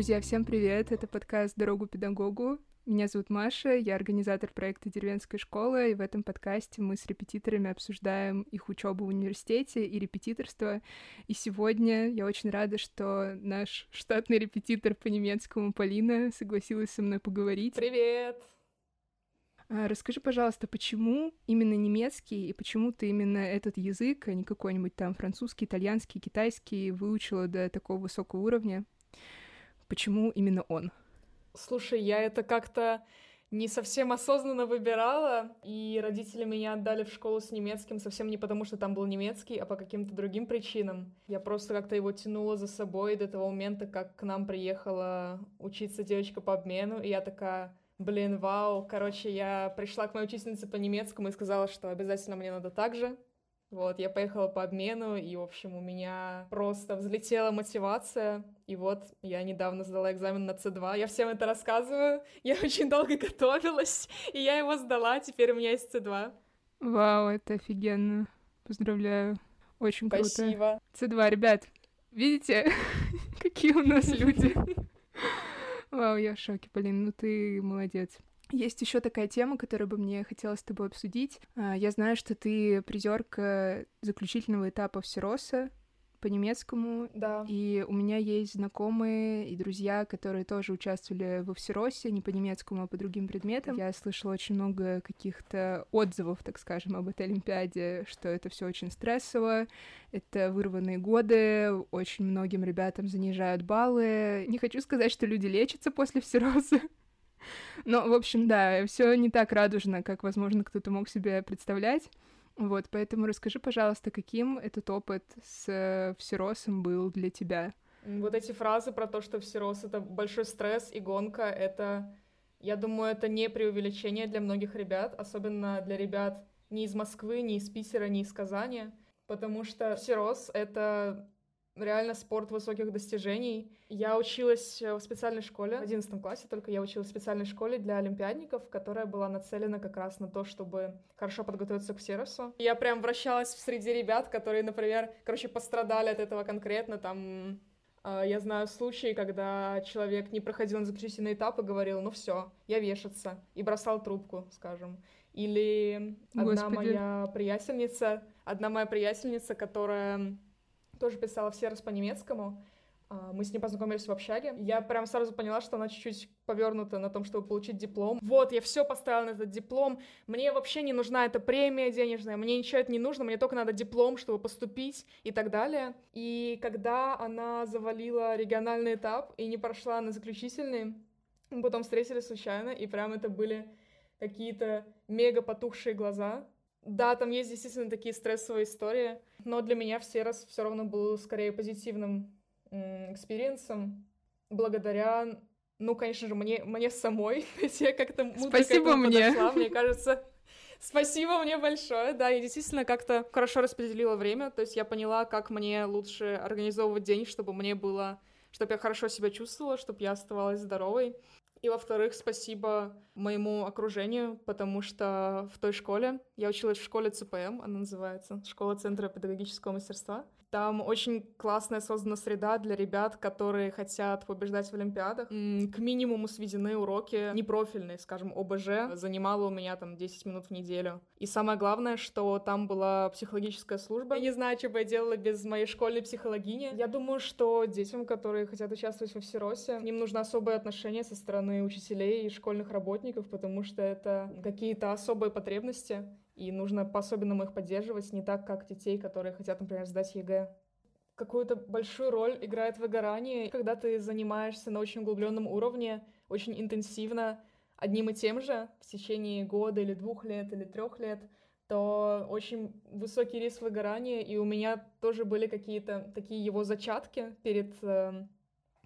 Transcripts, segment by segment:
Друзья, всем привет! Это подкаст «Дорогу педагогу». Меня зовут Маша, я организатор проекта «Деревенская школа», и в этом подкасте мы с репетиторами обсуждаем их учебу в университете и репетиторство. И сегодня я очень рада, что наш штатный репетитор по немецкому Полина согласилась со мной поговорить. Привет! А, расскажи, пожалуйста, почему именно немецкий и почему ты именно этот язык, а не какой-нибудь там французский, итальянский, китайский выучила до такого высокого уровня? Почему именно он? Слушай, я это как-то не совсем осознанно выбирала, и родители меня отдали в школу с немецким совсем не потому, что там был немецкий, а по каким-то другим причинам. Я просто как-то его тянула за собой до того момента, как к нам приехала учиться девочка по обмену, и я такая, Блин, вау. Короче, я пришла к моей учительнице по немецкому и сказала, что обязательно мне надо так же. Вот, я поехала по обмену, и, в общем, у меня просто взлетела мотивация. И вот, я недавно сдала экзамен на C2. Я всем это рассказываю. Я очень долго готовилась, и я его сдала. Теперь у меня есть C2. Вау, это офигенно. Поздравляю. Очень Спасибо. круто. C2, ребят, видите, какие у нас люди? Вау, я в шоке, Полин, ну ты молодец. Есть еще такая тема, которую бы мне хотелось с тобой обсудить. А, я знаю, что ты призерка заключительного этапа Всероса по-немецкому. Да. И у меня есть знакомые и друзья, которые тоже участвовали во Всеросе, не по немецкому, а по другим предметам. Я слышала очень много каких-то отзывов, так скажем, об этой Олимпиаде, что это все очень стрессово, это вырванные годы, очень многим ребятам занижают баллы. Не хочу сказать, что люди лечатся после Всероса, но, в общем, да, все не так радужно, как, возможно, кто-то мог себе представлять. Вот, поэтому расскажи, пожалуйста, каким этот опыт с э, всеросом был для тебя? Вот эти фразы про то, что всерос — это большой стресс и гонка, это, я думаю, это не преувеличение для многих ребят, особенно для ребят не из Москвы, не из Питера, не из Казани, потому что всерос — это реально спорт высоких достижений. Я училась в специальной школе, в 11 классе только я училась в специальной школе для олимпиадников, которая была нацелена как раз на то, чтобы хорошо подготовиться к Всеросу. Я прям вращалась среди ребят, которые, например, короче, пострадали от этого конкретно, там а, я знаю случаи, когда человек не проходил на заключительный этап и говорил, ну все, я вешаться, и бросал трубку, скажем. Или Господи. одна моя приятельница, одна моя приятельница, которая тоже писала все раз по-немецкому. А, мы с ней познакомились в общаге. Я прям сразу поняла, что она чуть-чуть повернута на том, чтобы получить диплом. Вот, я все поставила на этот диплом. Мне вообще не нужна эта премия денежная, мне ничего это не нужно, мне только надо диплом, чтобы поступить и так далее. И когда она завалила региональный этап и не прошла на заключительный, мы потом встретились случайно, и прям это были какие-то мега потухшие глаза, да, там есть действительно такие стрессовые истории, но для меня все раз все равно был скорее позитивным experience ом, благодаря, ну, конечно же, мне, мне самой, я как-то Спасибо мне. Подошла, мне кажется, Спасибо мне большое. Да, я действительно как-то хорошо распределила время. То есть я поняла, как мне лучше организовывать день, чтобы мне было чтобы я хорошо себя чувствовала, чтобы я оставалась здоровой. И, во-вторых, спасибо моему окружению, потому что в той школе, я училась в школе ЦПМ, она называется, Школа Центра педагогического мастерства, там очень классная создана среда для ребят, которые хотят побеждать в Олимпиадах. К минимуму сведены уроки непрофильные, скажем, ОБЖ. Занимала у меня там 10 минут в неделю. И самое главное, что там была психологическая служба. Я не знаю, что бы я делала без моей школьной психологини. Я думаю, что детям, которые хотят участвовать во всеросе, им нужно особое отношение со стороны учителей и школьных работников, потому что это какие-то особые потребности, и нужно по-особенному их поддерживать, не так, как детей, которые хотят, например, сдать ЕГЭ. Какую-то большую роль играет выгорание, когда ты занимаешься на очень углубленном уровне, очень интенсивно, одним и тем же в течение года или двух лет или трех лет, то очень высокий риск выгорания, и у меня тоже были какие-то такие его зачатки перед э,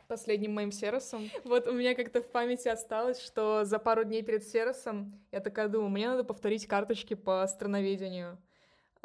последним моим всеросом. Вот у меня как-то в памяти осталось, что за пару дней перед всеросом я такая думаю, мне надо повторить карточки по страноведению.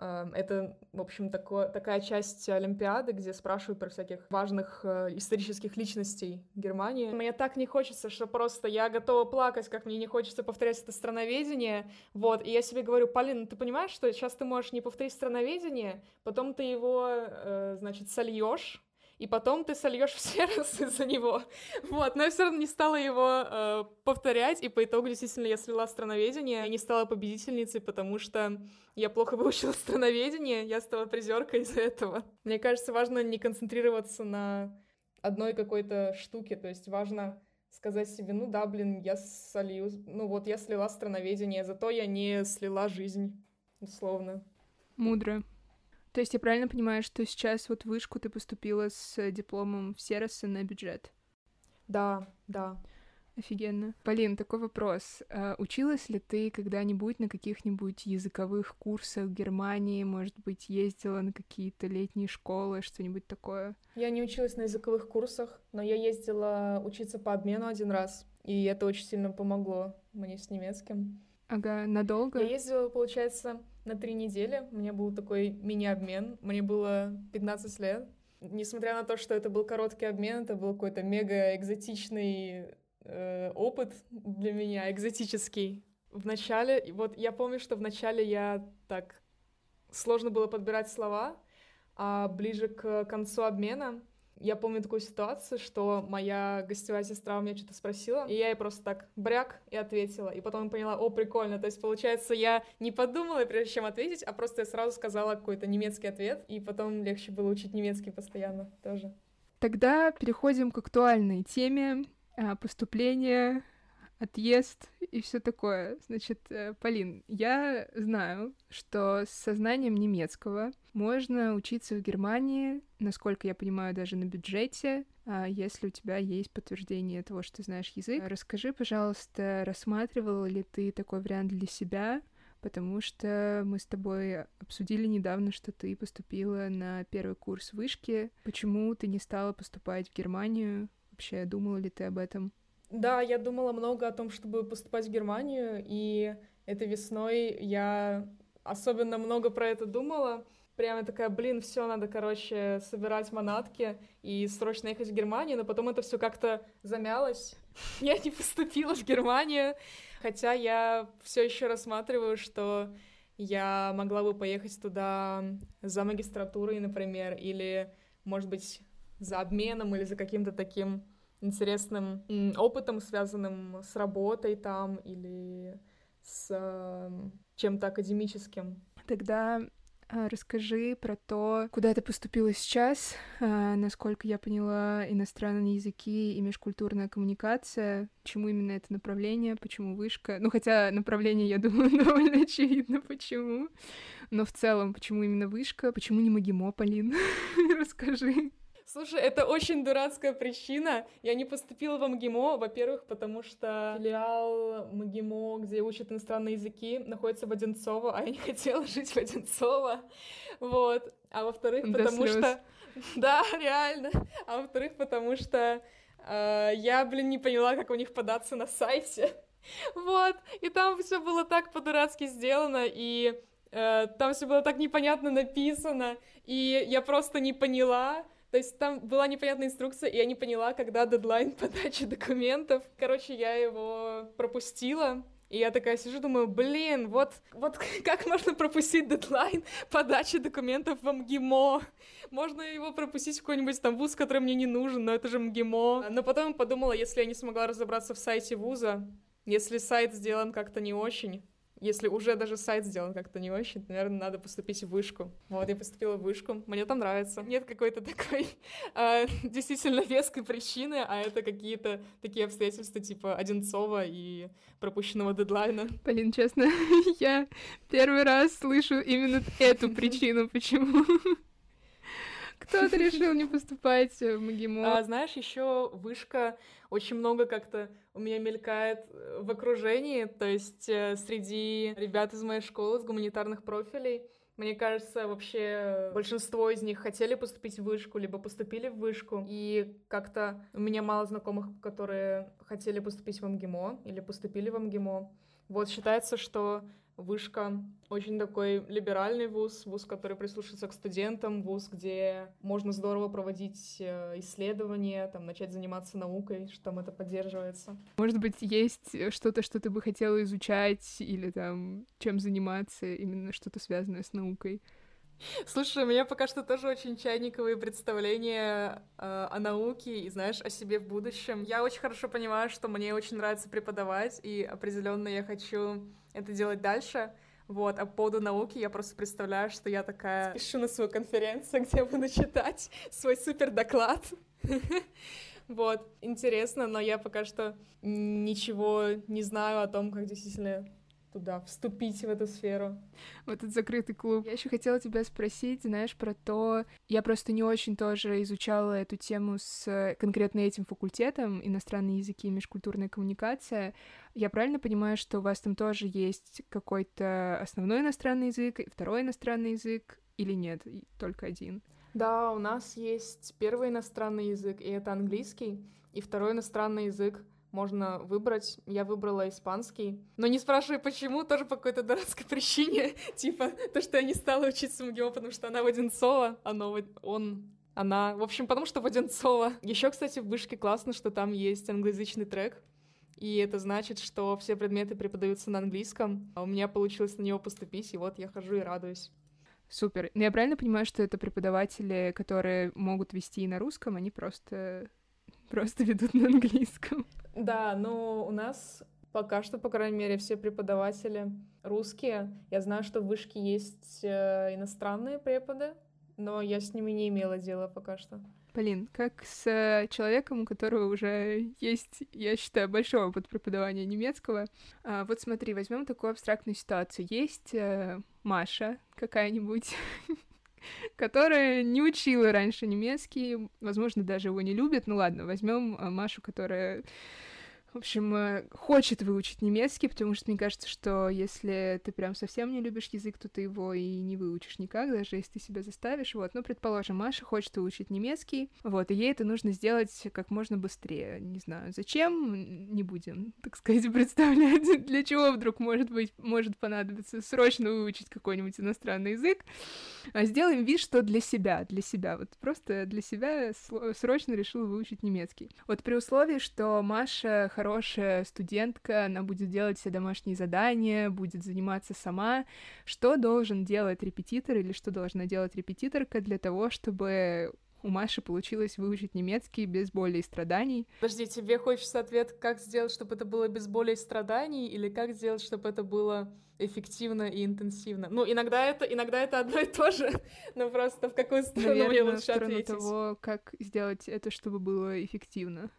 Эм, это, в общем, такое, такая часть Олимпиады, где спрашивают про всяких важных э, исторических личностей Германии. Мне так не хочется, что просто я готова плакать, как мне не хочется повторять это страноведение. Вот, и я себе говорю, Полин, ты понимаешь, что сейчас ты можешь не повторить страноведение, потом ты его, э, значит, сольешь, и потом ты сольешь все раз из-за него. Вот, но я все равно не стала его э, повторять, и по итогу действительно я слила страноведение, и не стала победительницей, потому что я плохо выучила страноведение, я стала призеркой из-за этого. Мне кажется, важно не концентрироваться на одной какой-то штуке, то есть важно сказать себе, ну да, блин, я солью, ну вот я слила страноведение, зато я не слила жизнь, условно. Мудро. То есть я правильно понимаю, что сейчас вот в вышку ты поступила с дипломом в Сероса на бюджет? Да, да. Офигенно. Полин, такой вопрос. А, училась ли ты когда-нибудь на каких-нибудь языковых курсах в Германии? Может быть, ездила на какие-то летние школы, что-нибудь такое? Я не училась на языковых курсах, но я ездила учиться по обмену один раз, и это очень сильно помогло мне с немецким. Ага, надолго? Я ездила, получается, на три недели. У меня был такой мини-обмен. Мне было 15 лет. Несмотря на то, что это был короткий обмен, это был какой-то мега экзотичный э, опыт для меня, экзотический. В начале, вот я помню, что в начале я так сложно было подбирать слова, а ближе к концу обмена я помню такую ситуацию, что моя гостевая сестра у меня что-то спросила, и я ей просто так бряк и ответила. И потом поняла, о, прикольно. То есть, получается, я не подумала, прежде чем ответить, а просто я сразу сказала какой-то немецкий ответ, и потом легче было учить немецкий постоянно тоже. Тогда переходим к актуальной теме а, поступления отъезд и все такое. Значит, э, Полин, я знаю, что с сознанием немецкого можно учиться в Германии, насколько я понимаю, даже на бюджете, а если у тебя есть подтверждение того, что ты знаешь язык. Расскажи, пожалуйста, рассматривала ли ты такой вариант для себя, потому что мы с тобой обсудили недавно, что ты поступила на первый курс вышки. Почему ты не стала поступать в Германию? Вообще, думала ли ты об этом? Да, я думала много о том, чтобы поступать в Германию, и этой весной я особенно много про это думала. Прямо такая, блин, все, надо, короче, собирать манатки и срочно ехать в Германию, но потом это все как-то замялось. Я не поступила в Германию, хотя я все еще рассматриваю, что я могла бы поехать туда за магистратурой, например, или, может быть, за обменом или за каким-то таким интересным опытом, связанным с работой там или с э, чем-то академическим. Тогда а, Расскажи про то, куда ты поступила сейчас. А, насколько я поняла, иностранные языки и межкультурная коммуникация. Почему именно это направление, почему вышка? Ну, хотя направление, я думаю, довольно очевидно, почему. Но в целом, почему именно вышка? Почему не Магимо, Полин? Расскажи. Слушай, это очень дурацкая причина. Я не поступила в МГИМО, во-первых, потому что филиал МГИМО, где учат иностранные языки, находится в Одинцово, а я не хотела жить в Одинцово. Вот. А во-вторых, потому слез. что... Да, реально. А во-вторых, потому что э, я, блин, не поняла, как у них податься на сайте. Вот. И там все было так по-дурацки сделано, и э, там все было так непонятно написано, и я просто не поняла, то есть там была непонятная инструкция, и я не поняла, когда дедлайн подачи документов. Короче, я его пропустила. И я такая сижу, думаю, блин, вот, вот как можно пропустить дедлайн подачи документов в МГИМО? Можно его пропустить в какой-нибудь там вуз, который мне не нужен, но это же МГИМО. Но потом подумала, если я не смогла разобраться в сайте вуза, если сайт сделан как-то не очень, если уже даже сайт сделан как-то не очень, то, наверное, надо поступить в вышку. Вот, я поступила в вышку, мне там нравится. Нет какой-то такой э, действительно веской причины, а это какие-то такие обстоятельства типа Одинцова и пропущенного дедлайна. Полин, честно, я первый раз слышу именно эту причину, почему кто-то решил не поступать в МГИМО. А, знаешь, еще вышка очень много как-то у меня мелькает э, в окружении, то есть э, среди ребят из моей школы с гуманитарных профилей. Мне кажется, вообще большинство из них хотели поступить в вышку, либо поступили в вышку. И как-то у меня мало знакомых, которые хотели поступить в МГИМО или поступили в МГИМО. Вот считается, что Вышка очень такой либеральный вуз, вуз, который прислушивается к студентам, вуз, где можно здорово проводить э, исследования, там, начать заниматься наукой, что там это поддерживается. Может быть, есть что-то, что ты бы хотела изучать или там чем заниматься, именно что-то связанное с наукой? Слушай, у меня пока что тоже очень чайниковые представления э, о науке и, знаешь, о себе в будущем. Я очень хорошо понимаю, что мне очень нравится преподавать, и определенно я хочу это делать дальше. Вот, а по поводу науки я просто представляю, что я такая спешу на свою конференцию, где я буду читать свой супер доклад. Вот, интересно, но я пока что ничего не знаю о том, как действительно туда вступить в эту сферу. В этот закрытый клуб. Я еще хотела тебя спросить, знаешь, про то... Я просто не очень тоже изучала эту тему с конкретно этим факультетом, иностранные языки и межкультурная коммуникация. Я правильно понимаю, что у вас там тоже есть какой-то основной иностранный язык второй иностранный язык, или нет, только один? Да, у нас есть первый иностранный язык, и это английский, и второй иностранный язык — можно выбрать. Я выбрала испанский. Но не спрашивай, почему, тоже по какой-то дурацкой причине. типа, то, что я не стала учиться МГИО, потому что она Воденцова, оно, он, она. В общем, потому что Воденцова. Еще, кстати, в вышке классно, что там есть англоязычный трек. И это значит, что все предметы преподаются на английском. А у меня получилось на него поступить, и вот я хожу и радуюсь. Супер. Но я правильно понимаю, что это преподаватели, которые могут вести и на русском, они просто просто ведут на английском. Да, но у нас пока что, по крайней мере, все преподаватели русские. Я знаю, что в вышке есть э, иностранные преподы, но я с ними не имела дела пока что. Полин, как с э, человеком, у которого уже есть, я считаю, большой опыт преподавания немецкого. А, вот смотри, возьмем такую абстрактную ситуацию. Есть э, Маша какая-нибудь, которая не учила раньше немецкий, возможно, даже его не любит. Ну ладно, возьмем э, Машу, которая в общем, э, хочет выучить немецкий, потому что мне кажется, что если ты прям совсем не любишь язык, то ты его и не выучишь никак, даже если ты себя заставишь. Вот, ну, предположим, Маша хочет выучить немецкий, вот, и ей это нужно сделать как можно быстрее. Не знаю, зачем, не будем, так сказать, представлять, для чего вдруг может быть, может понадобиться срочно выучить какой-нибудь иностранный язык. А сделаем вид, что для себя, для себя, вот просто для себя срочно решила выучить немецкий. Вот при условии, что Маша хорошая студентка, она будет делать все домашние задания, будет заниматься сама. Что должен делать репетитор или что должна делать репетиторка для того, чтобы у Маши получилось выучить немецкий без боли и страданий. Подожди, тебе хочется ответ, как сделать, чтобы это было без боли и страданий, или как сделать, чтобы это было эффективно и интенсивно? Ну, иногда это, иногда это одно и то же, но просто в какую сторону Наверное, мне лучше в ответить? того, как сделать это, чтобы было эффективно.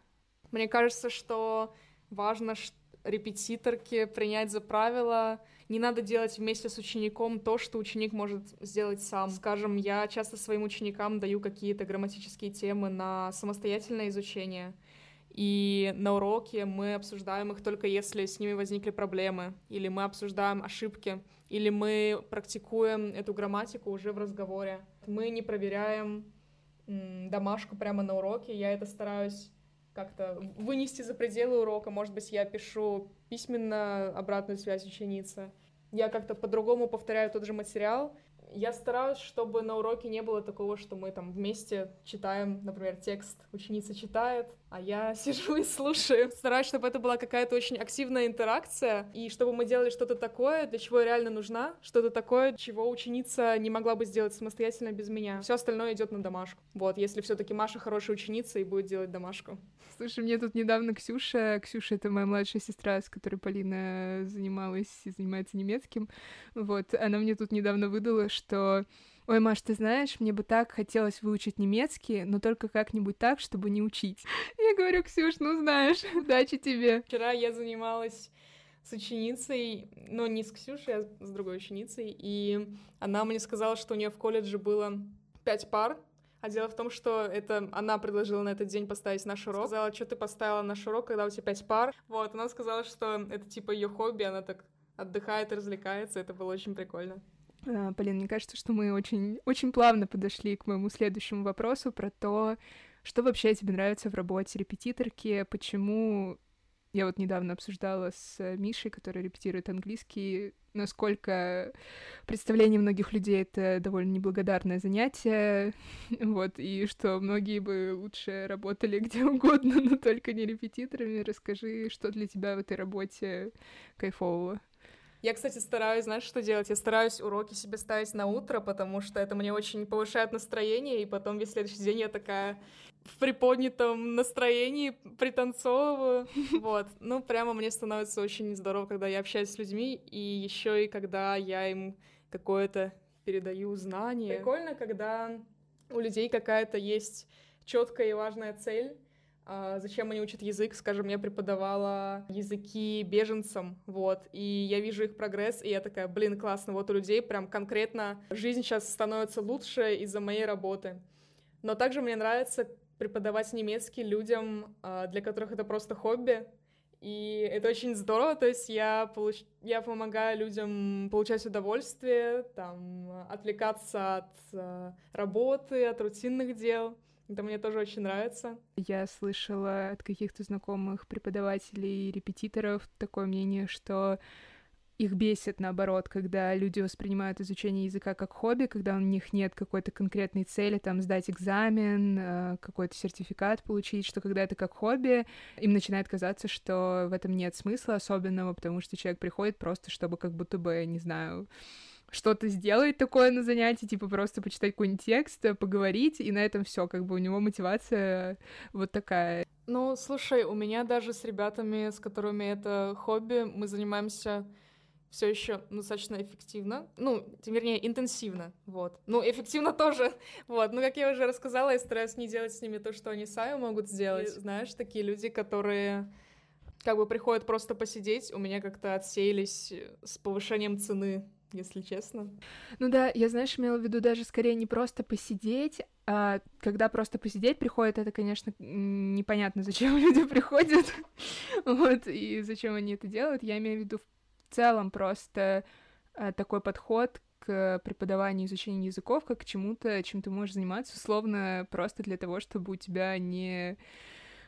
Мне кажется, что важно репетиторке принять за правило не надо делать вместе с учеником то, что ученик может сделать сам. Скажем, я часто своим ученикам даю какие-то грамматические темы на самостоятельное изучение, и на уроке мы обсуждаем их только если с ними возникли проблемы, или мы обсуждаем ошибки, или мы практикуем эту грамматику уже в разговоре. Мы не проверяем домашку прямо на уроке, я это стараюсь как-то вынести за пределы урока. Может быть, я пишу письменно обратную связь ученицы. Я как-то по-другому повторяю тот же материал, я стараюсь, чтобы на уроке не было такого, что мы там вместе читаем, например, текст, ученица читает, а я сижу и слушаю. Стараюсь, чтобы это была какая-то очень активная интеракция, и чтобы мы делали что-то такое, для чего я реально нужна, что-то такое, чего ученица не могла бы сделать самостоятельно без меня. Все остальное идет на домашку. Вот, если все-таки Маша хорошая ученица и будет делать домашку. Слушай, мне тут недавно Ксюша, Ксюша — это моя младшая сестра, с которой Полина занималась и занимается немецким, вот, она мне тут недавно выдала, что Ой, Маш, ты знаешь, мне бы так хотелось выучить немецкий, но только как-нибудь так, чтобы не учить. Я говорю, Ксюш, ну знаешь, удачи тебе. Вчера я занималась с ученицей, но не с Ксюшей, а с другой ученицей, и она мне сказала, что у нее в колледже было пять пар, а дело в том, что это она предложила на этот день поставить наш урок. Сказала, что ты поставила наш урок, когда у тебя пять пар. Вот, она сказала, что это типа ее хобби, она так отдыхает развлекается, это было очень прикольно. А, Полин, мне кажется, что мы очень, очень плавно подошли к моему следующему вопросу про то, что вообще тебе нравится в работе репетиторки, почему я вот недавно обсуждала с Мишей, который репетирует английский, насколько представление многих людей это довольно неблагодарное занятие, вот, и что многие бы лучше работали где угодно, но только не репетиторами. Расскажи, что для тебя в этой работе кайфового? Я, кстати, стараюсь, знаешь, что делать? Я стараюсь уроки себе ставить на утро, потому что это мне очень повышает настроение, и потом весь следующий день я такая в приподнятом настроении пританцовываю. Вот. Ну, прямо мне становится очень здорово, когда я общаюсь с людьми, и еще и когда я им какое-то передаю знание. Прикольно, когда у людей какая-то есть четкая и важная цель, а, зачем они учат язык. Скажем, я преподавала языки беженцам, вот, и я вижу их прогресс, и я такая, блин, классно, вот у людей прям конкретно жизнь сейчас становится лучше из-за моей работы. Но также мне нравится преподавать немецкий людям, а, для которых это просто хобби, и это очень здорово, то есть я, получ... я помогаю людям получать удовольствие, там, отвлекаться от э, работы, от рутинных дел. Это мне тоже очень нравится. Я слышала от каких-то знакомых преподавателей и репетиторов такое мнение, что их бесит, наоборот, когда люди воспринимают изучение языка как хобби, когда у них нет какой-то конкретной цели, там, сдать экзамен, э, какой-то сертификат получить, что когда это как хобби, им начинает казаться, что в этом нет смысла особенного, потому что человек приходит просто, чтобы как будто бы, не знаю, что-то сделать такое на занятии, типа просто почитать какой-нибудь текст, поговорить, и на этом все, как бы у него мотивация вот такая. Ну, слушай, у меня даже с ребятами, с которыми это хобби, мы занимаемся все еще достаточно эффективно, ну, вернее, интенсивно, вот. Ну, эффективно тоже, вот. Но, как я уже рассказала, я стараюсь не делать с ними то, что они сами могут сделать. И, знаешь, такие люди, которые как бы приходят просто посидеть, у меня как-то отсеялись с повышением цены если честно. Ну да, я, знаешь, имела в виду даже скорее не просто посидеть, а когда просто посидеть приходит, это, конечно, непонятно, зачем люди приходят, вот, и зачем они это делают. Я имею в виду в целом просто а, такой подход к преподаванию изучению языков, как к чему-то, чем ты можешь заниматься, условно, просто для того, чтобы у тебя не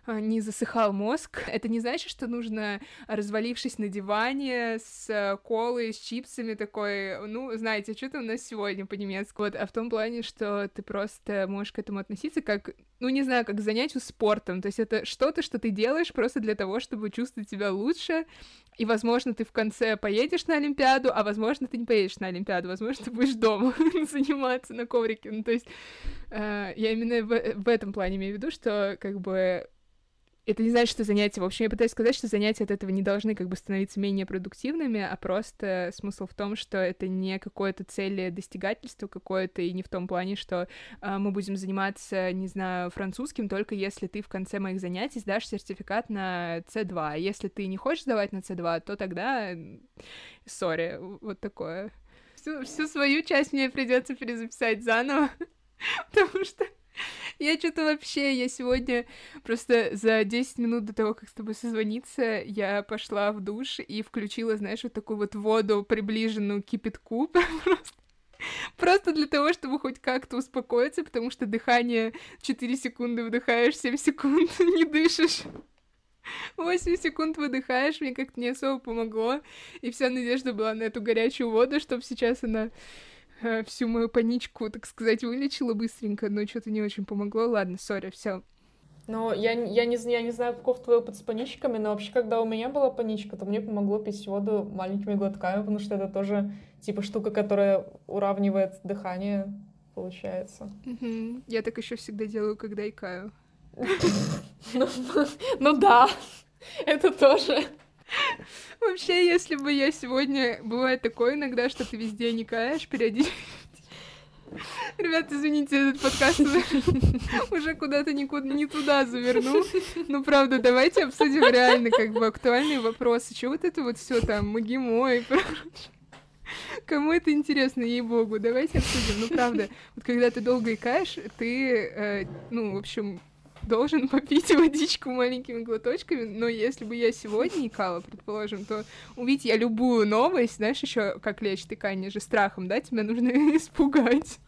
не засыхал мозг. Это не значит, что нужно, развалившись на диване с э, колой, с чипсами, такой, ну, знаете, что-то у нас сегодня по-немецки. Вот, а в том плане, что ты просто можешь к этому относиться как, ну, не знаю, как к занятию спортом. То есть это что-то, что ты делаешь просто для того, чтобы чувствовать себя лучше, и, возможно, ты в конце поедешь на Олимпиаду, а, возможно, ты не поедешь на Олимпиаду, возможно, ты будешь дома заниматься на коврике. Ну, то есть э, я именно в, в этом плане имею в виду, что, как бы, это не значит, что занятия... В общем, я пытаюсь сказать, что занятия от этого не должны как бы становиться менее продуктивными, а просто смысл в том, что это не какое-то цели достигательство какое-то, и не в том плане, что э, мы будем заниматься, не знаю, французским, только если ты в конце моих занятий сдашь сертификат на C2. А если ты не хочешь сдавать на C2, то тогда... Сори, вот такое. Всю, всю свою часть мне придется перезаписать заново, потому что я что-то вообще, я сегодня просто за 10 минут до того, как с тобой созвониться, я пошла в душ и включила, знаешь, вот такую вот воду, приближенную к кипятку, просто Просто для того, чтобы хоть как-то успокоиться, потому что дыхание 4 секунды вдыхаешь, 7 секунд не дышишь. 8 секунд выдыхаешь, мне как-то не особо помогло, и вся надежда была на эту горячую воду, чтобы сейчас она всю мою паничку, так сказать, вылечила быстренько, но что-то не очень помогло. Ладно, сори, все. Ну, я, я, не, я не знаю, каков твой опыт с паничками, но вообще, когда у меня была паничка, то мне помогло пить воду маленькими глотками, потому что это тоже, типа, штука, которая уравнивает дыхание, получается. Я так еще всегда делаю, когда икаю. Ну, ну да, это тоже. Вообще, если бы я сегодня... Бывает такое иногда, что ты везде никаешь периодически. Ребят, извините, этот подкаст уже куда-то никуда не туда завернул. Ну, правда, давайте обсудим реально как бы актуальные вопросы. Чего вот это вот все там, магимо и Кому это интересно, ей-богу, давайте обсудим. Ну, правда, вот когда ты долго икаешь, ты, э, ну, в общем, должен попить водичку маленькими глоточками, но если бы я сегодня икала, предположим, то увидеть я любую новость, знаешь, еще как лечит икание же страхом, да, тебя нужно испугать.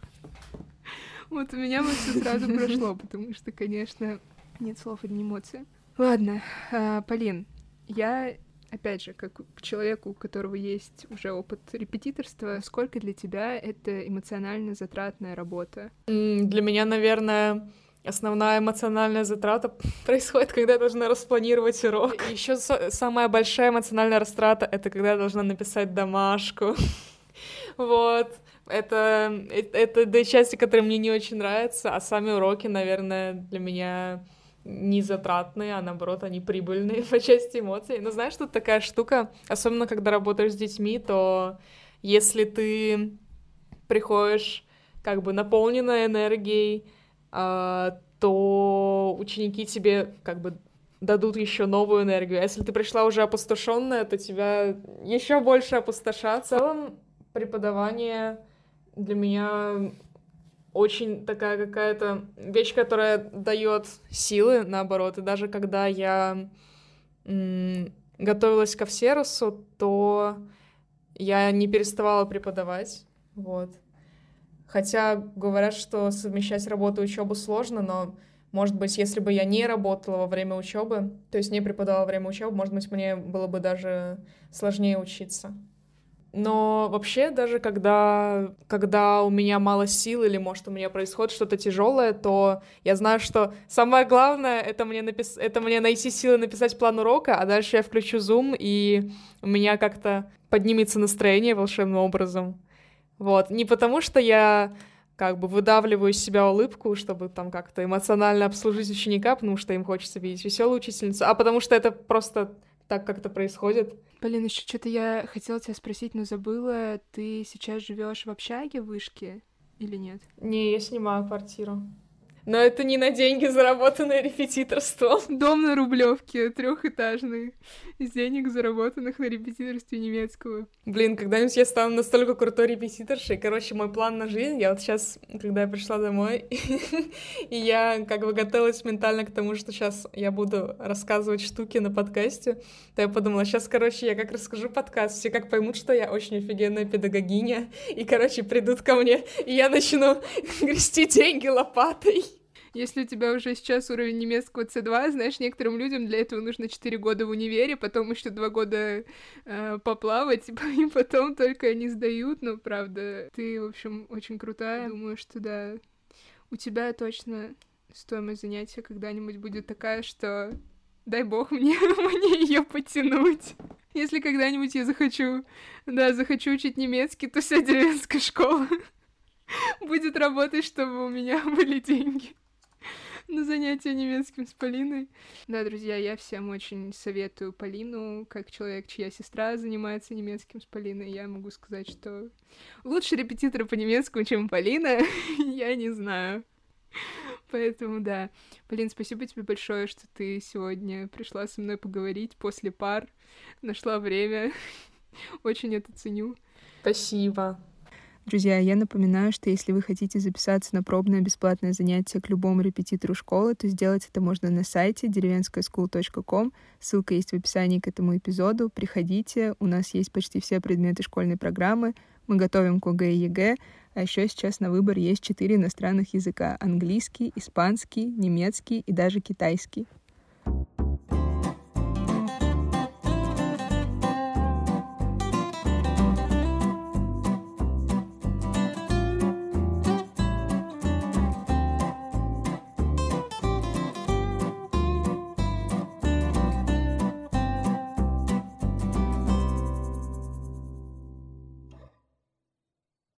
Вот у меня вот все сразу прошло, потому что, конечно, нет слов и не эмоции. Ладно, а, Полин, я опять же, как к человеку, у которого есть уже опыт репетиторства, сколько для тебя это эмоционально затратная работа? Для меня, наверное, основная эмоциональная затрата происходит, когда я должна распланировать урок. Еще самая большая эмоциональная растрата — это когда я должна написать домашку. Вот. Это, это, это две части, которые мне не очень нравятся, а сами уроки, наверное, для меня не затратные, а наоборот, они прибыльные по части эмоций. Но знаешь, тут такая штука, особенно когда работаешь с детьми, то если ты приходишь как бы наполненной энергией, то ученики тебе как бы дадут еще новую энергию. А если ты пришла уже опустошенная, то тебя еще больше опустошат. В целом, преподавание для меня очень такая какая-то вещь, которая дает силы, наоборот. И даже когда я готовилась ко всерусу, то я не переставала преподавать. Вот. Хотя говорят, что совмещать работу и учебу сложно, но, может быть, если бы я не работала во время учебы, то есть не преподавала во время учебы, может быть, мне было бы даже сложнее учиться. Но вообще, даже когда, когда у меня мало сил или, может, у меня происходит что-то тяжелое, то я знаю, что самое главное это мне, напис... это мне найти силы написать план урока, а дальше я включу Zoom, и у меня как-то поднимется настроение волшебным образом. Вот. Не потому, что я как бы выдавливаю из себя улыбку, чтобы там как-то эмоционально обслужить ученика, потому что им хочется видеть веселую учительницу, а потому что это просто так как-то происходит. Блин, еще что-то я хотела тебя спросить, но забыла. Ты сейчас живешь в общаге в вышке или нет? Не, я снимаю квартиру. Но это не на деньги, заработанные репетиторством. Дом на Рублевке, трехэтажный, из денег, заработанных на репетиторстве немецкого. Блин, когда-нибудь я стану настолько крутой репетиторшей. Короче, мой план на жизнь, я вот сейчас, когда я пришла домой, и я как бы готовилась ментально к тому, что сейчас я буду рассказывать штуки на подкасте, то я подумала, сейчас, короче, я как расскажу подкаст, все как поймут, что я очень офигенная педагогиня, и, короче, придут ко мне, и я начну грести деньги лопатой. Если у тебя уже сейчас уровень немецкого C2, знаешь, некоторым людям для этого нужно 4 года в универе, потом еще 2 года э, поплавать, и потом только они сдают, но правда, ты, в общем, очень крутая. Думаю, что да, у тебя точно стоимость занятия когда-нибудь будет такая, что дай бог мне, мне ее потянуть. Если когда-нибудь я захочу, да, захочу учить немецкий, то вся деревенская школа будет работать, чтобы у меня были деньги на занятия немецким с Полиной. Да, друзья, я всем очень советую Полину, как человек, чья сестра занимается немецким с Полиной. Я могу сказать, что лучше репетитора по немецкому, чем Полина, я не знаю. Поэтому да. Полин, спасибо тебе большое, что ты сегодня пришла со мной поговорить после пар, нашла время. Очень это ценю. Спасибо. Друзья, я напоминаю, что если вы хотите записаться на пробное бесплатное занятие к любому репетитору школы, то сделать это можно на сайте derevenskayaschool.com. Ссылка есть в описании к этому эпизоду. Приходите, у нас есть почти все предметы школьной программы. Мы готовим к ОГЭ и ЕГЭ, а еще сейчас на выбор есть четыре иностранных языка — английский, испанский, немецкий и даже китайский.